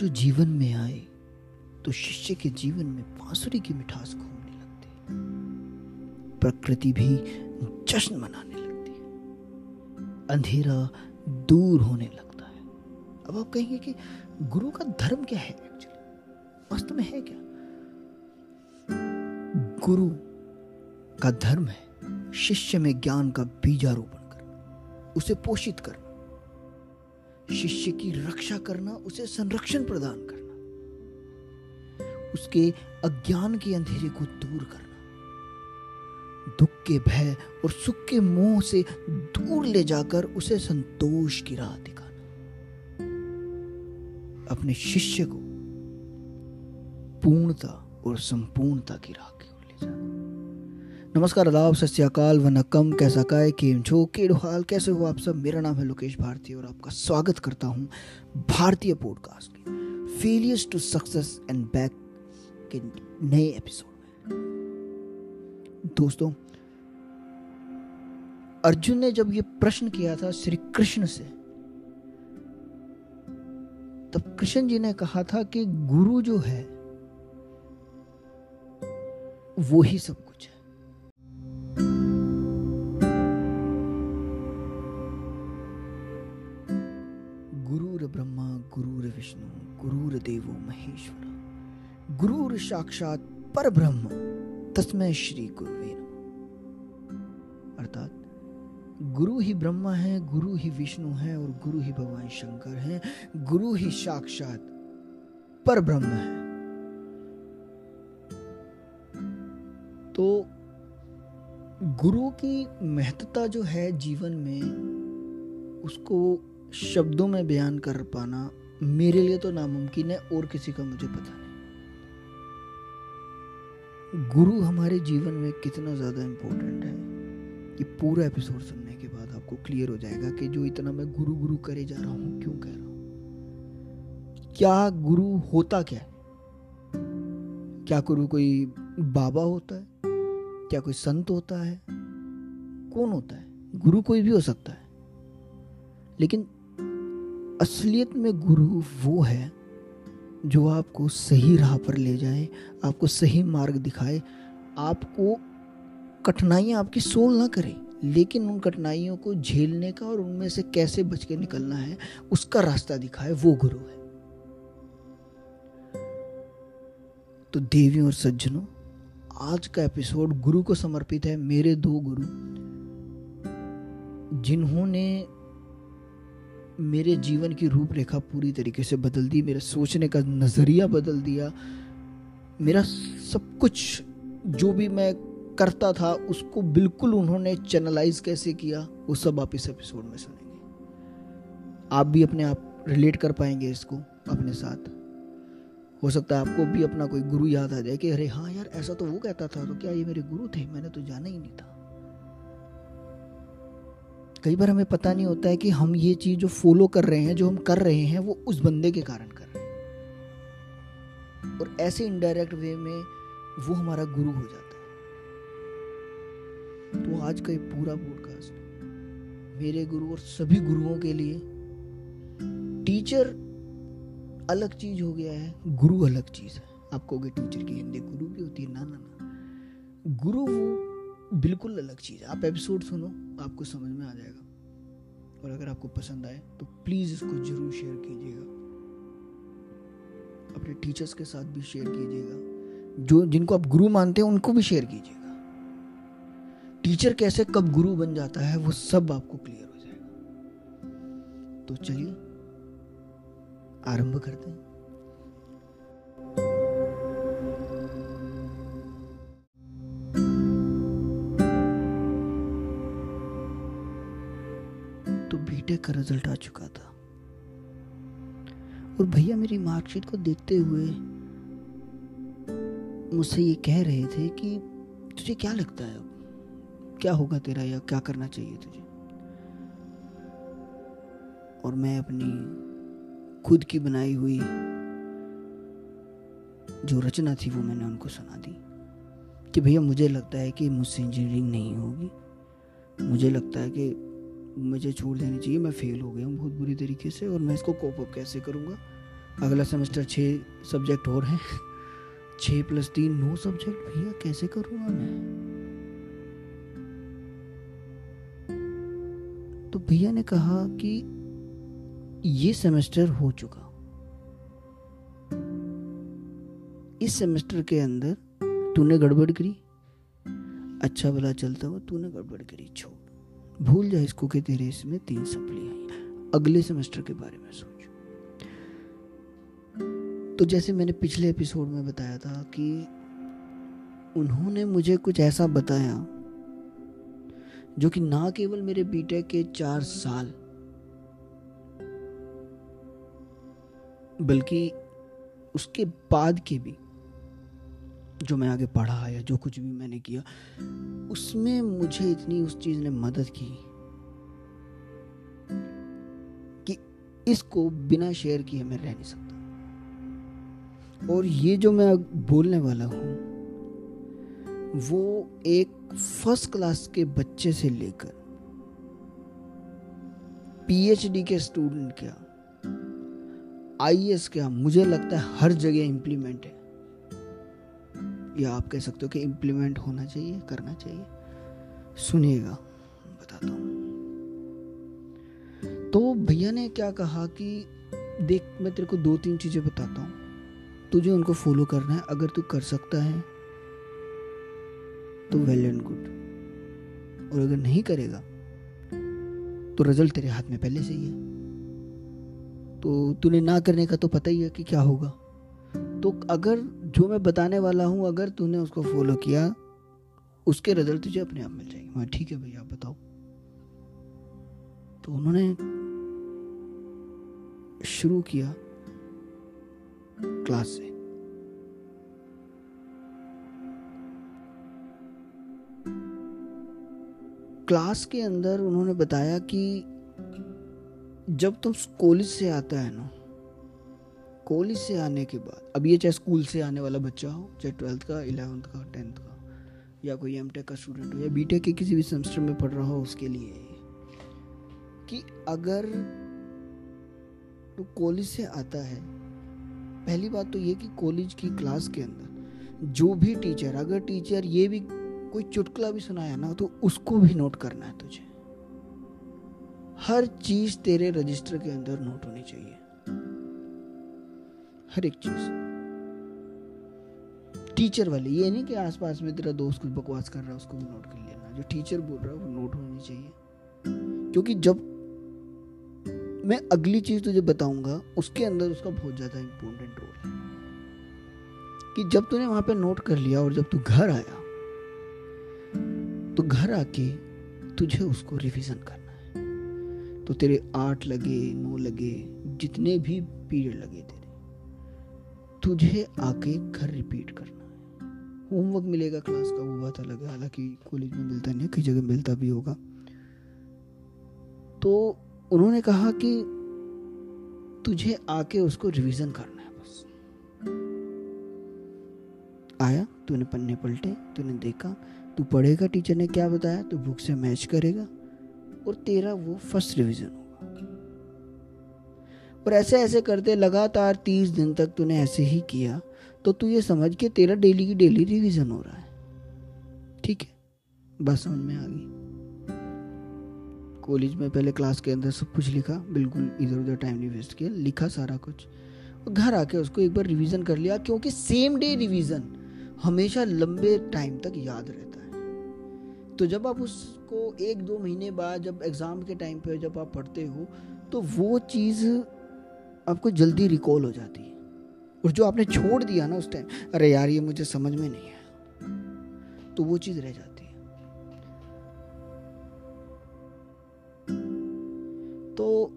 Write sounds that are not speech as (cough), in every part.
जो जीवन में आए तो शिष्य के जीवन में बांसुरी की मिठास घूमने लगती प्रकृति भी जश्न मनाने लगती है। अंधेरा दूर होने लगता है। अब आप कहेंगे कि गुरु का धर्म क्या है एक्चुअली वास्तव में है क्या? गुरु का धर्म है शिष्य में ज्ञान का बीजारोपण करना। उसे पोषित करना। शिष्य की रक्षा करना, उसे संरक्षण प्रदान करना, उसके अज्ञान के अंधेरे को दूर करना, दुख के भय और सुख के मोह से दूर ले जाकर उसे संतोष की राह दिखाना। अपने शिष्य को पूर्णता और संपूर्णता की राह की ओर ले जाना। नमस्कार, आदाब सत्याकाल वनकम कैसा काय, केम छो, केड़ो हाल, कैसे हो आप सब? मेरा नाम है लोकेश भारती और आपका स्वागत करता हूँ भारतीय पॉडकास्ट के failures to success and back के नए एपिसोड में। दोस्तों, अर्जुन ने जब ये प्रश्न किया था श्री कृष्ण से, तब कृष्ण जी ने कहा था कि गुरु जो है, वो ही सब विष्णु, गुरुर देवो महेश्वर। गुरुर साक्षात पर ब्रह्म तस्मै श्री गुरुवे अर्थात, गुरु ही ब्रह्मा है, गुरु ही विष्णु है और गुरु ही भगवान शंकर है। गुरु ही साक्षात पर ब्रह्म है। तो गुरु की महत्ता जो है जीवन में, उसको शब्दों में बयान कर पाना मेरे लिए तो नामुमकिन है और किसी का मुझे पता नहीं। गुरु हमारे जीवन में कितना ज़्यादा इम्पोर्टेंट है ये पूरा एपिसोड सुनने के बाद आपको क्लियर हो जाएगा कि जो इतना मैं गुरु गुरु करे जा रहा हूँ, क्यों कह रहा हूँ? क्या गुरु होता क्या है? क्या गुरु कोई बाबा होता है? क्या कोई संत होता है? कौन होता है? गुरु कोई भी हो सकता है। लेकिन असलियत में गुरु वो है जो आपको सही राह पर ले जाए, आपको सही मार्ग दिखाए, आपको कठिनाइयाँ आपकी सोल ना करे, लेकिन उन कठिनाइयों को झेलने का और उनमें से कैसे बच के निकलना है, उसका रास्ता दिखाए, वो गुरु है। तो देवियों और सज्जनों, आज का एपिसोड गुरु को समर्पित है मेरे दो गुरु, जिन्होंने मेरे जीवन की रूपरेखा पूरी तरीके से बदल दी, मेरे सोचने का नज़रिया बदल दिया। मेरा सब कुछ, जो भी मैं करता था, उसको बिल्कुल उन्होंने चैनलाइज कैसे किया, वो सब आप इस एपिसोड में सुनेंगे। आप भी अपने आप रिलेट कर पाएँगे इसको, अपने साथ। हो सकता है आपको भी अपना कोई गुरु याद आ जाए कि, अरे हाँ यार, ऐसा तो वो कहता था तो क्या ये मेरे गुरु थे? मैंने तो जाना ही नहीं था। कई बार हमें पता नहीं होता है कि हम ये चीज़ जो फॉलो कर रहे हैं, जो हम कर रहे हैं, वो उस बंदे के कारण कर रहे हैं। और ऐसे इनडायरेक्ट वे में वो हमारा गुरु हो जाता है। तो आज का ये पूरा पॉडकास्ट मेरे गुरु और सभी गुरुओं के लिए टीचर अलग चीज़ हो गया है, गुरु अलग चीज़ है। आपको टीचर की हिंदी गुरु भी होती है, ना ना ना। गुरु वो बिल्कुल अलग चीज़ है। आप एपिसोड सुनो, आपको समझ में आ जाएगा। और अगर आपको पसंद आए तो प्लीज़ इसको ज़रूर शेयर कीजिएगा। अपने टीचर्स के साथ भी शेयर कीजिएगा। जो, जिनको आप गुरु मानते हैं, उनको भी शेयर कीजिएगा। टीचर कैसे कब गुरु बन जाता है, वो सब आपको क्लियर हो जाएगा। तो चलिए, आरंभ करते हैं। बीटेक का रिज़ल्ट आ चुका था। और भैया मेरी मार्कशीट को देखते हुए मुझसे ये कह रहे थे कि तुझे क्या लगता है अब? क्या होगा तेरा या क्या करना चाहिए तुझे? और मैं अपनी खुद की बनाई हुई जो रचना थी वो मैंने उनको सुना दी कि भैया मुझे लगता है कि मुझसे इंजीनियरिंग नहीं होगी। मुझे लगता है कि मुझे छोड़ देनी चाहिए, मैं फेल हो गया हूँ बहुत बुरी तरीके से और मैं इसको कोप अप कैसे करूँगा? अगला सेमेस्टर छः सब्जेक्ट और हैं। (laughs) छः प्लस तीन, नौ सब्जेक्ट भैया, कैसे करूँगा मैं तो भैया ने कहा कि ये सेमेस्टर हो चुका। इस सेमेस्टर के अंदर तूने गड़बड़ करी। अच्छा भला चलता हुआ तूने गड़बड़ करी, छोड़। भूल जा इसको कि तेरे इसमें तीन सप्ली आई अगले सेमेस्टर के बारे में सोच। तो जैसे मैंने पिछले एपिसोड में बताया था कि उन्होंने मुझे कुछ ऐसा बताया जो कि ना केवल मेरे बीटेक के चार साल, बल्कि उसके बाद के भी जो मैं आगे पढ़ा या जो कुछ भी मैंने किया, उसमें मुझे इतनी उस चीज़ ने मदद की कि इसको बिना शेयर किए मैं रह नहीं सकता। और ये जो मैं बोलने वाला हूँ, वो एक फ़र्स्ट क्लास के बच्चे से लेकर पीएचडी के स्टूडेंट क्या आईएएस क्या, मुझे लगता है हर जगह इंप्लीमेंट है। या आप कह सकते हो कि इम्प्लीमेंट होना चाहिए, करना चाहिए। सुनिएगा, बताता हूँ। तो भैया ने क्या कहा कि, देख, मैं तेरे को दो तीन चीज़ें बताता हूँ। तुझे उनको फॉलो करना है, अगर तू कर सकता है तो वेल एंड गुड और अगर नहीं करेगा तो रिज़ल्ट तेरे हाथ में पहले से ही है। तो तूने ना करने का तो पता ही है कि क्या होगा। तो अगर जो मैं बताने वाला हूँ, अगर तूने उसको फॉलो किया, उसके रिज़ल्ट तुझे अपने आप मिल जाएँगे। मैं, ठीक है भैया बताओ। तो उन्होंने शुरू किया क्लास से। क्लास के अंदर उन्होंने बताया कि जब तुम कॉलेज से आता है ना कॉलेज से आने के बाद, अब ये चाहे स्कूल से आने वाला बच्चा हो, चाहे ट्वेल्थ का, इलेवेंथ का, टेंथ का, या कोई एम का स्टूडेंट हो, या बी के किसी भी सेमेस्टर में पढ़ रहा हो उसके लिए, कि अगर तो कॉलेज से आता है, पहली बात तो ये कि कॉलेज की क्लास के अंदर, जो भी टीचर अगर टीचर ये भी कोई चुटकुला भी सुनाया ना तो उसको भी नोट करना है तुझे। हर चीज़ तेरे रजिस्टर के अंदर नोट होनी चाहिए। हर एक चीज़। टीचर वाले, ये नहीं कि आसपास में तेरा दोस्त कुछ बकवास कर रहा है, उसको भी नोट कर लेना। जो टीचर बोल रहा है, वो नोट होनी चाहिए। क्योंकि जब मैं अगली चीज़ तुझे बताऊँगा, उसके अंदर उसका बहुत ज़्यादा इंपॉर्टेंट रोल है। कि जब तूने वहाँ पे नोट कर लिया और जब तू घर आया तो घर आके तुझे उसको रिवीजन करना है। तो तेरे आठ लगे, नौ लगे, जितने भी पीरियड लगे थे तुझे आके घर रिपीट करना है। होमवर्क मिलेगा क्लास का, वो बात अलग है। हालाँकि कॉलेज में मिलता नहीं, कई जगह मिलता भी होगा। तो उन्होंने कहा कि तुझे आके उसको रिवीजन करना है बस। आया, तूने पन्ने पलटे, तूने देखा, तू पढ़ेगा टीचर ने क्या बताया? तो बुक से मैच करेगा और तेरा वो फ़र्स्ट रिवीजन और ऐसे ऐसे करते लगातार तीस दिन तक तूने ऐसे ही किया तो तू ये समझ के तेरा डेली की डेली रिवीजन हो रहा है। ठीक है? बस समझ में आ गई। कॉलेज में पहले क्लास के अंदर सब कुछ लिखा, बिल्कुल इधर उधर टाइम नहीं वेस्ट किया, लिखा सारा कुछ। घर आके उसको एक बार रिवीजन कर लिया, क्योंकि सेम डे रिवीजन हमेशा लंबे टाइम तक याद रहता है। तो जब आप उसको एक दो महीने बाद, जब एग्ज़ाम के टाइम पे जब आप पढ़ते हो तो वो चीज़ आपको जल्दी रिकॉल हो जाती है। और जो आपने छोड़ दिया ना उस टाइम अरे यार, ये मुझे समझ में नहीं है तो वो चीज़ रह जाती है। तो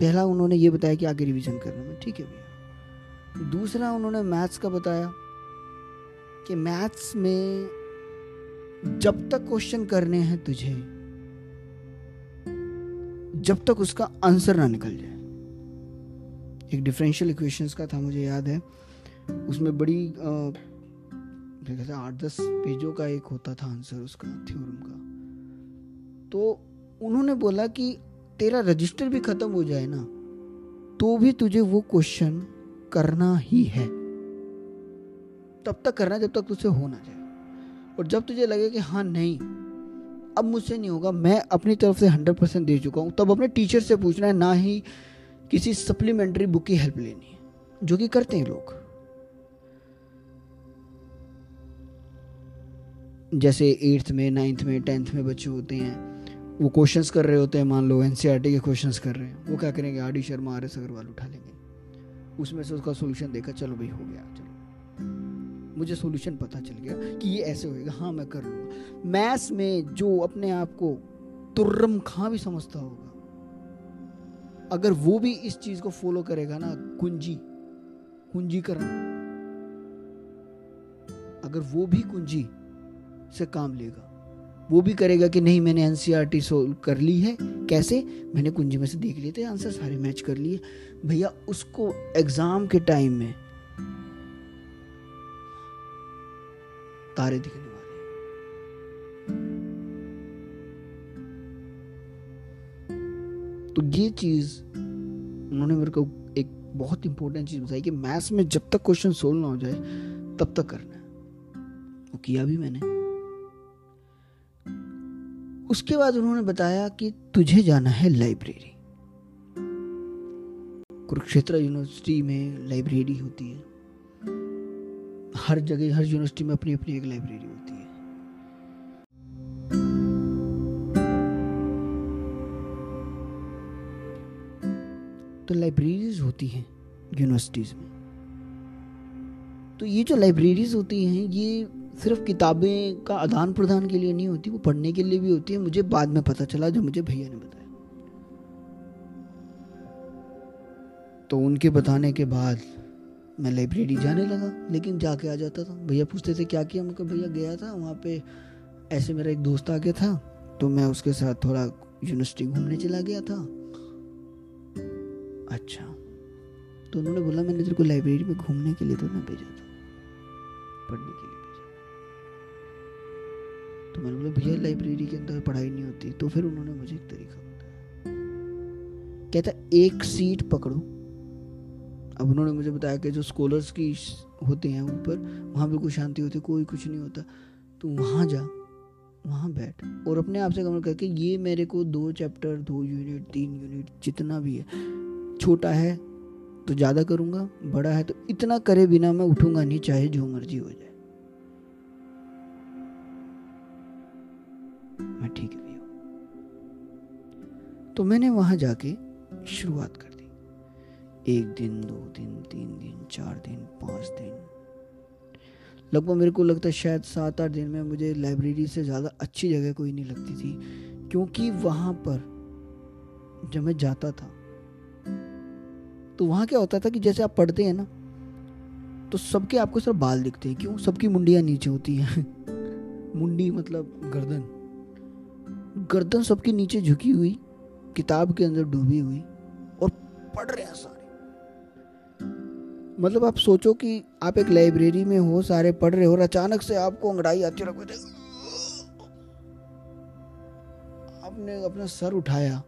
पहला उन्होंने ये बताया कि आगे रिवीजन करने में, ठीक है भैया। दूसरा उन्होंने मैथ्स का बताया कि मैथ्स में जब तक क्वेश्चन करने हैं तुझे, जब तक उसका आंसर ना निकल जाए। एक डिफरेंशियल इक्वेशंस का था, मुझे याद है। उसमें बड़ी आठ दस पेजों का एक होता था आंसर उसका थ्योरम का। तो उन्होंने बोला कि तेरा रजिस्टर भी ख़त्म हो जाए ना तो भी तुझे वो क्वेश्चन करना ही है। तब तक करना जब तक तुझसे हो ना जाए। और जब तुझे लगे कि हाँ नहीं, अब मुझसे नहीं होगा, मैं अपनी तरफ़ से हंड्रेड परसेंट दे चुका हूँ, तब अपने टीचर से पूछना है, ना ही किसी सप्लीमेंट्री बुक की हेल्प लेनी जो कि करते हैं लोग। जैसे एट्थ में नाइन्थ में टेंथ में बच्चे होते हैं, वो क्वेश्चंस कर रहे होते हैं, मान लो एन के क्वेश्चंस कर रहे हैं, वो क्या करेंगे, R D Sharma, R S Agarwal उठा लेंगे। उसमें से उसका सोल्यूशन देखा, चलो भाई, हो गया, चलो। मुझे सोल्यूशन पता चल गया कि ये ऐसे होएगा हाँ मैं कर लूँगा। मैथ्स में जो अपने आप को तुर्रम खां भी समझता होगा अगर वो भी इस चीज़ को फॉलो करेगा ना, कुंजी, कुंजीकरण। अगर वो भी कुंजी से काम लेगा, वो भी करेगा कि नहीं, मैंने एनसीईआरटी सोल्व e कर ली है, कैसे? मैंने कुंजी में से देख लिए थे आंसर सारे मैच कर लिए। भैया, उसको एग्ज़ाम के टाइम में तारे दिखने तो ये चीज़ उन्होंने मेरे को एक बहुत इंपॉर्टेंट चीज़ बताई कि मैथ्स में जब तक क्वेश्चन सोल्व ना हो जाए, तब तक करना है। वो किया भी मैंने। उसके बाद उन्होंने बताया कि तुझे जाना है लाइब्रेरी कुरुक्षेत्र यूनिवर्सिटी में लाइब्रेरी होती है। हर जगह, हर यूनिवर्सिटी में अपनी अपनी एक लाइब्रेरी होती है। तो लाइब्रेरीज होती हैं यूनिवर्सिटीज़ में। तो ये जो लाइब्रेरीज होती हैं, ये सिर्फ़ किताबें का आदान प्रदान के लिए नहीं होती, वो पढ़ने के लिए भी होती है। मुझे बाद में पता चला जो मुझे भैया ने बताया। तो उनके बताने के बाद मैं लाइब्रेरी जाने लगा, लेकिन जाके आ जाता था। भैया पूछते थे, क्या किया? मैं भैया गया था, वहाँ पे ऐसे मेरा एक दोस्त आ गया था तो मैं उसके साथ थोड़ा यूनिवर्सिटी घूमने चला गया था। अच्छा। तो उन्होंने बोला, मैंने तेरे को लाइब्रेरी में घूमने के लिए तो ना भेजा था। पढ़ने के लिए भेजा तो मैंने बोला, भैया लाइब्रेरी के अंदर पढ़ाई नहीं होती। तो फिर उन्होंने मुझे एक तरीका बताया। कहता, एक सीट पकड़ो। अब उन्होंने मुझे बताया कि जो स्कॉलर्स की होते हैं ऊपर, वहाँ बिल्कुल शांति होती है, कोई कुछ नहीं होता। तो वहाँ जा, वहाँ बैठ और अपने आप से कमर करके, ये मेरे को दो चैप्टर दो यूनिट तीन यूनिट जितना भी है छोटा है तो ज़्यादा करूँगा, बड़ा है तो इतना करे बिना मैं उठूँगा नहीं, चाहे जो मर्ज़ी हो जाए। मैं ठीक है हूँ। तो मैंने वहाँ जाके शुरुआत कर दी। एक दिन, दो दिन, तीन दिन, चार दिन, पाँच दिन। लगभग मेरे को लगता है शायद सात आठ दिन में मुझे लाइब्रेरी से ज़्यादा अच्छी जगह कोई नहीं लगती थी, क्योंकि वहाँ पर जब मैं जाता था तो वहाँ क्या होता था कि जैसे आप पढ़ते हैं ना तो सबके आपको सिर्फ़ बाल दिखते हैं। क्यों? सबकी मुंडियाँ नीचे होती हैं। (laughs) मुंडी मतलब गर्दन। गर्दन सबकी नीचे झुकी हुई, किताब के अंदर डूबी हुई और पढ़ रहे हैं सारे। मतलब आप सोचो कि आप एक लाइब्रेरी में हो, सारे पढ़ रहे हो और अचानक से आपको अंगड़ाई आती रखो आपने अपना सर उठाया।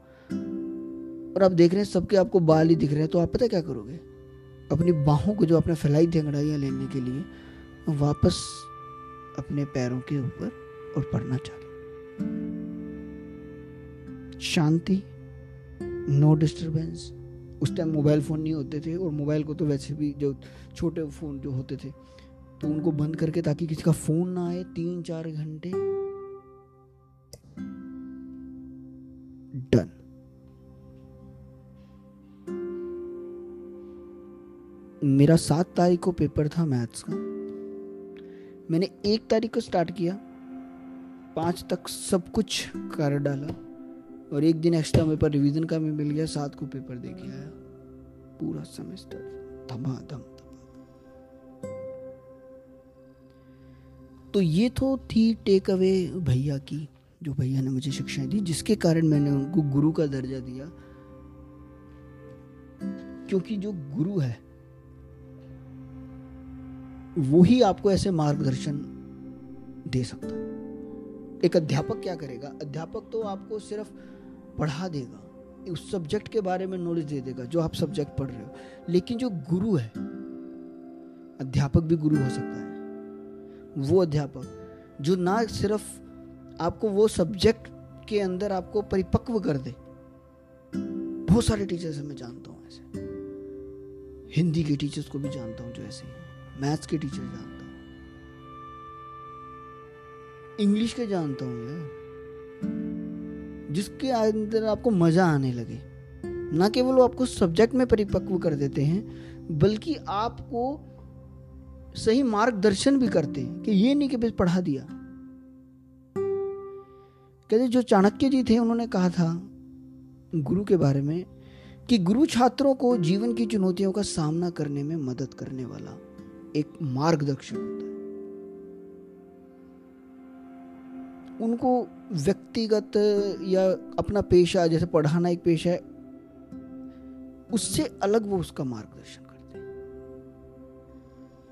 और आप देख रहे हैं सबके आपको बाल ही दिख रहे हैं तो आप पता क्या करोगे? अपनी बाहों को जो आपने फैलाई थी अंगड़ाइयाँ लेने के लिए, वापस अपने पैरों के ऊपर और पढ़ना चालू शांति नो डिस्टरबेंस उस टाइम मोबाइल फ़ोन नहीं होते थे, और मोबाइल को तो वैसे भी जो छोटे फ़ोन जो होते थे तो उनको बंद करके ताकि किसी का फ़ोन ना आए तीन चार घंटे। डन मेरा सात तारीख को पेपर था मैथ्स का। मैंने एक तारीख को स्टार्ट किया। पाँच तक सब कुछ कर डाला। और एक दिन एक्स्ट्रा पेपर रिवीजन का भी मिल गया। सात को पेपर दे के आया। पूरा सेमेस्टर धमाधम। तो ये तो थी टेक अवे भैया की, जो भैया ने मुझे शिक्षाएँ दी, जिसके कारण मैंने उनको गुरु का दर्जा दिया। क्योंकि जो गुरु है वो ही आपको ऐसे मार्गदर्शन दे सकता है। एक अध्यापक क्या करेगा? अध्यापक तो आपको सिर्फ़ पढ़ा देगा, उस सब्जेक्ट के बारे में नॉलेज दे देगा, जो आप सब्जेक्ट पढ़ रहे हो। लेकिन जो गुरु है, अध्यापक भी गुरु हो सकता है। वो अध्यापक, जो ना सिर्फ़ आपको वो सब्जेक्ट के अंदर आपको परिपक्व कर दे। बहुत सारे टीचर्स मैं जानता हूँ ऐसे। हिंदी के टीचर्स को भी जानता हूँ जो ऐसे मैथ्स के टीचर जानता हूँ। इंग्लिश के जानता हूँ यार। जिसके अंदर आपको मज़ा आने लगे। ना केवल वो आपको सब्जेक्ट में परिपक्व कर देते हैं, बल्कि आपको सही मार्गदर्शन भी करते हैं कि ये नहीं कि बस पढ़ा दिया। कहते जो चाणक्य जी थे, उन्होंने कहा था गुरु के बारे में कि गुरु छात्रों को जीवन की चुनौतियों का सामना करने में मदद करने वाला। एक मार्गदर्शक होता है। उनको व्यक्तिगत या अपना पेशा, जैसे पढ़ाना एक पेशा है, उससे अलग वो उसका मार्गदर्शन करते हैं।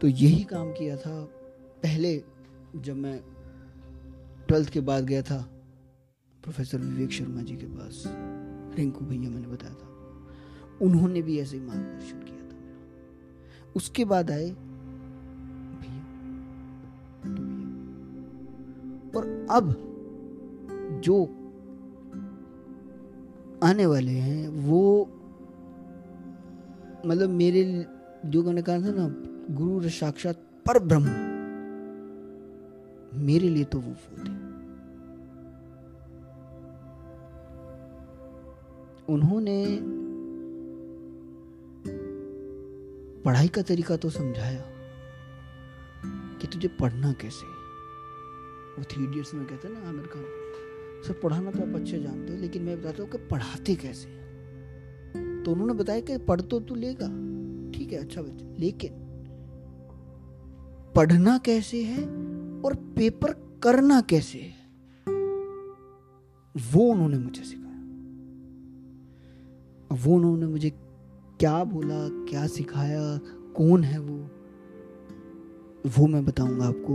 तो यही काम किया था। पहले जब मैं ट्वेल्थ के बाद गया था, प्रोफेसर विवेक शर्मा जी के पास, रिंकू भैया मैंने बताया था, उन्होंने भी ऐसे ही मार्गदर्शन किया था। उसके बाद आए अब जो आने वाले हैं, वो मतलब मेरे जो मैंने कहा था ना, गुरु साक्षात पर ब्रह्म मेरे लिए तो वो वो थे। उन्होंने पढ़ाई का तरीका तो समझाया कि तुझे पढ़ना कैसे वो थ्री इडियट्स में कहते हैं ना, आमिर खान सर पढ़ाना तो आप अच्छे जानते हो, लेकिन मैं बताता हूँ कि पढ़ाते कैसे तो उन्होंने बताया कि पढ़ तो तू लेगा। ठीक है अच्छा बच्चा। लेकिन पढ़ना कैसे है और पेपर करना कैसे है? वो उन्होंने मुझे सिखाया। वो उन्होंने मुझे क्या बोला, क्या सिखाया, कौन है वो वो मैं बताऊँगा आपको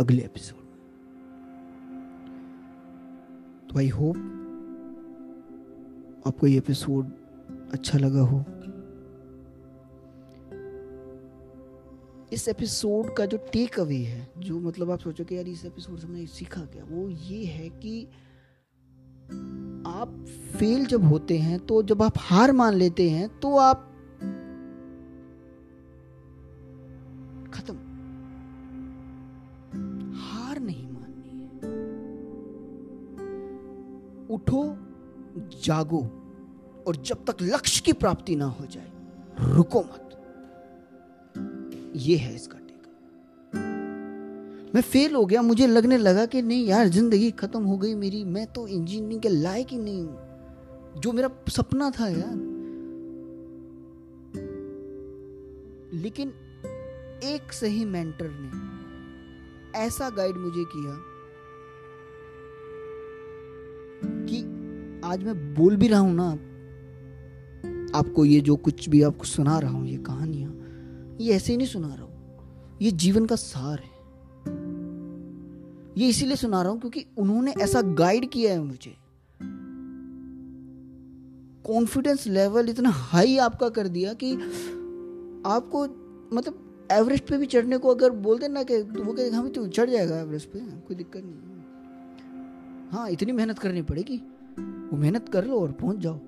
अगले एपिसोड तो आई होप आपको ये एपिसोड अच्छा लगा हो। इस एपिसोड का जो टेक अवे है, जो मतलब आप सोचो कि यार इस एपिसोड से मैंने सीखा क्या, वो ये है कि आप फेल जब होते हैं तो जब आप हार मान लेते हैं तो आप उठो, जागो, और जब तक लक्ष्य की प्राप्ति ना हो जाए, रुको मत। ये है इसका टीका। मैं फेल हो गया, मुझे लगने लगा कि नहीं यार, ज़िंदगी खत्म हो गई मेरी, मैं तो इंजीनियरिंग के लायक ही नहीं हूँ। जो मेरा सपना था यार। लेकिन एक सही मेंटर ने ऐसा गाइड मुझे किया कि आज मैं बोल भी रहा हूँ ना, आपको ये जो कुछ भी आपको सुना रहा हूँ, ये कहानियाँ, ये ऐसे ही नहीं सुना रहा हूँ। ये जीवन का सार है। ये इसीलिए सुना रहा हूँ क्योंकि उन्होंने ऐसा गाइड किया है मुझे। कॉन्फिडेंस लेवल इतना हाई आपका कर दिया कि आपको मतलब एवरेस्ट पे भी चढ़ने को अगर बोल देना कि वो कहे हाँ तो चढ़ जाएगा एवरेस्ट पे, कोई दिक्कत नहीं हाँ इतनी मेहनत करनी पड़ेगी। वो मेहनत कर लो और पहुँच जाओ।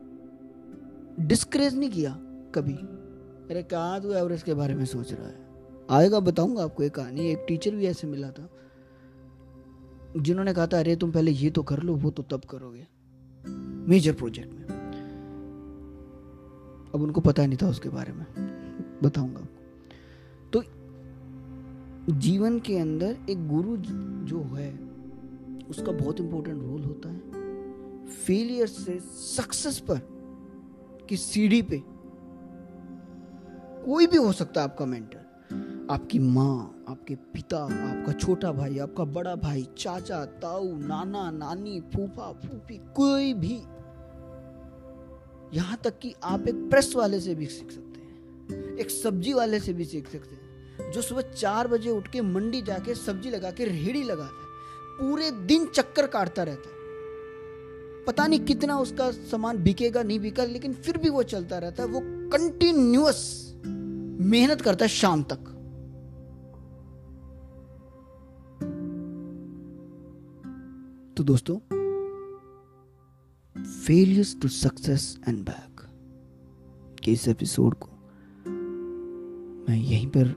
डिस्करेज नहीं किया कभी। अरे, कहा तू एवरेज के बारे में सोच रहा है? आएगा, बताऊँगा आपको एक कहानी। एक टीचर भी ऐसे मिला था, जिन्होंने कहा था, अरे, तुम पहले ये तो कर लो, वो तो तब करोगे। मेजर प्रोजेक्ट में। अब उनको पता नहीं था उसके बारे में। बताऊँगा तो जीवन के अंदर एक गुरु जो है उसका बहुत इंपॉर्टेंट रोल होता है। फेलियर से सक्सेस पर की सीढ़ी पे कोई भी हो सकता है आपका मेंटर आपकी माँ, आपके पिता, आपका छोटा भाई, आपका बड़ा भाई, चाचा, ताऊ, नाना, नानी, फूफा, फूफी, कोई भी यहाँ तक कि आप एक प्रेस वाले से भी सीख सकते हैं। एक सब्ज़ी वाले से भी सीख सकते हैं। जो सुबह चार बजे उठ के मंडी जाके सब्ज़ी लगा के रेहड़ी लगाता है। पूरे दिन चक्कर काटता रहता है। पता नहीं कितना उसका सामान बिकेगा, नहीं बिका लेकिन फिर भी वो चलता रहता है। वो कंटिन्यूअस मेहनत करता है शाम तक। तो दोस्तों failures to success and back के इस एपिसोड को मैं यहीं पर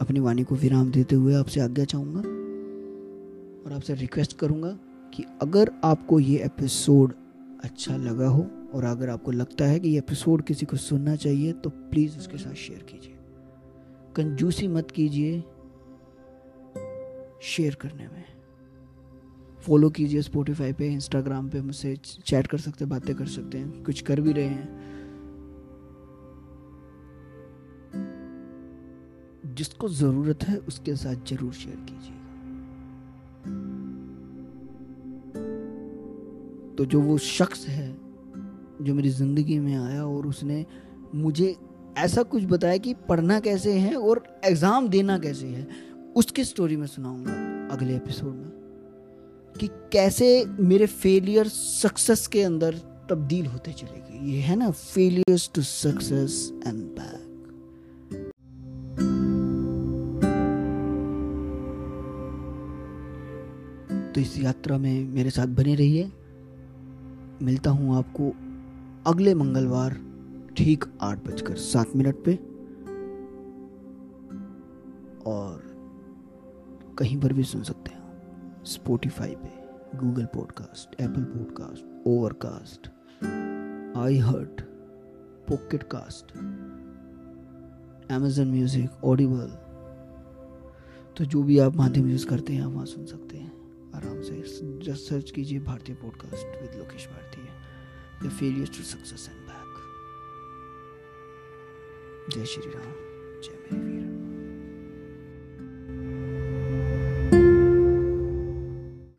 अपनी वाणी को विराम देते हुए आपसे आज्ञा चाहूँगा। और आपसे रिक्वेस्ट करूँगा कि अगर आपको ये एपिसोड अच्छा लगा हो और अगर आपको लगता है कि ये एपिसोड किसी को सुनना चाहिए तो प्लीज़ उसके साथ शेयर कीजिए। कंजूसी मत कीजिए शेयर करने में। फॉलो कीजिए स्पोटिफाई पे इंस्टाग्राम पे, मुझसे चैट कर सकते हैं बातें कर सकते हैं, कुछ कर भी रहे हैं। जिसको ज़रूरत है, उसके साथ ज़रूर शेयर कीजिए। तो जो वो शख्स है, जो मेरी ज़िंदगी में आया और उसने मुझे ऐसा कुछ बताया कि पढ़ना कैसे है और एग्ज़ाम देना कैसे है, उसकी स्टोरी मैं सुनाऊँगा अगले एपिसोड में कि कैसे मेरे फेलियर सक्सेस के अंदर तब्दील होते चले गए। ये है ना failures to success and back तो इस यात्रा में मेरे साथ बने रहिए। मिलता हूँ आपको अगले मंगलवार ठीक आठ बजकर सात मिनट पे। और कहीं पर भी सुन सकते हैं स्पोटिफाई पे Google podcast Apple podcast Overcast I heart Pocket cast Amazon music Audible तो जो भी आप माध्यम यूज़ करते हैं, आप वहाँ सुन सकते हैं। आराम से जस्ट सर्च कीजिए भारतीय podcast with Lokesh Bhartiya the failure to success and back जय श्री राम। जय मेरी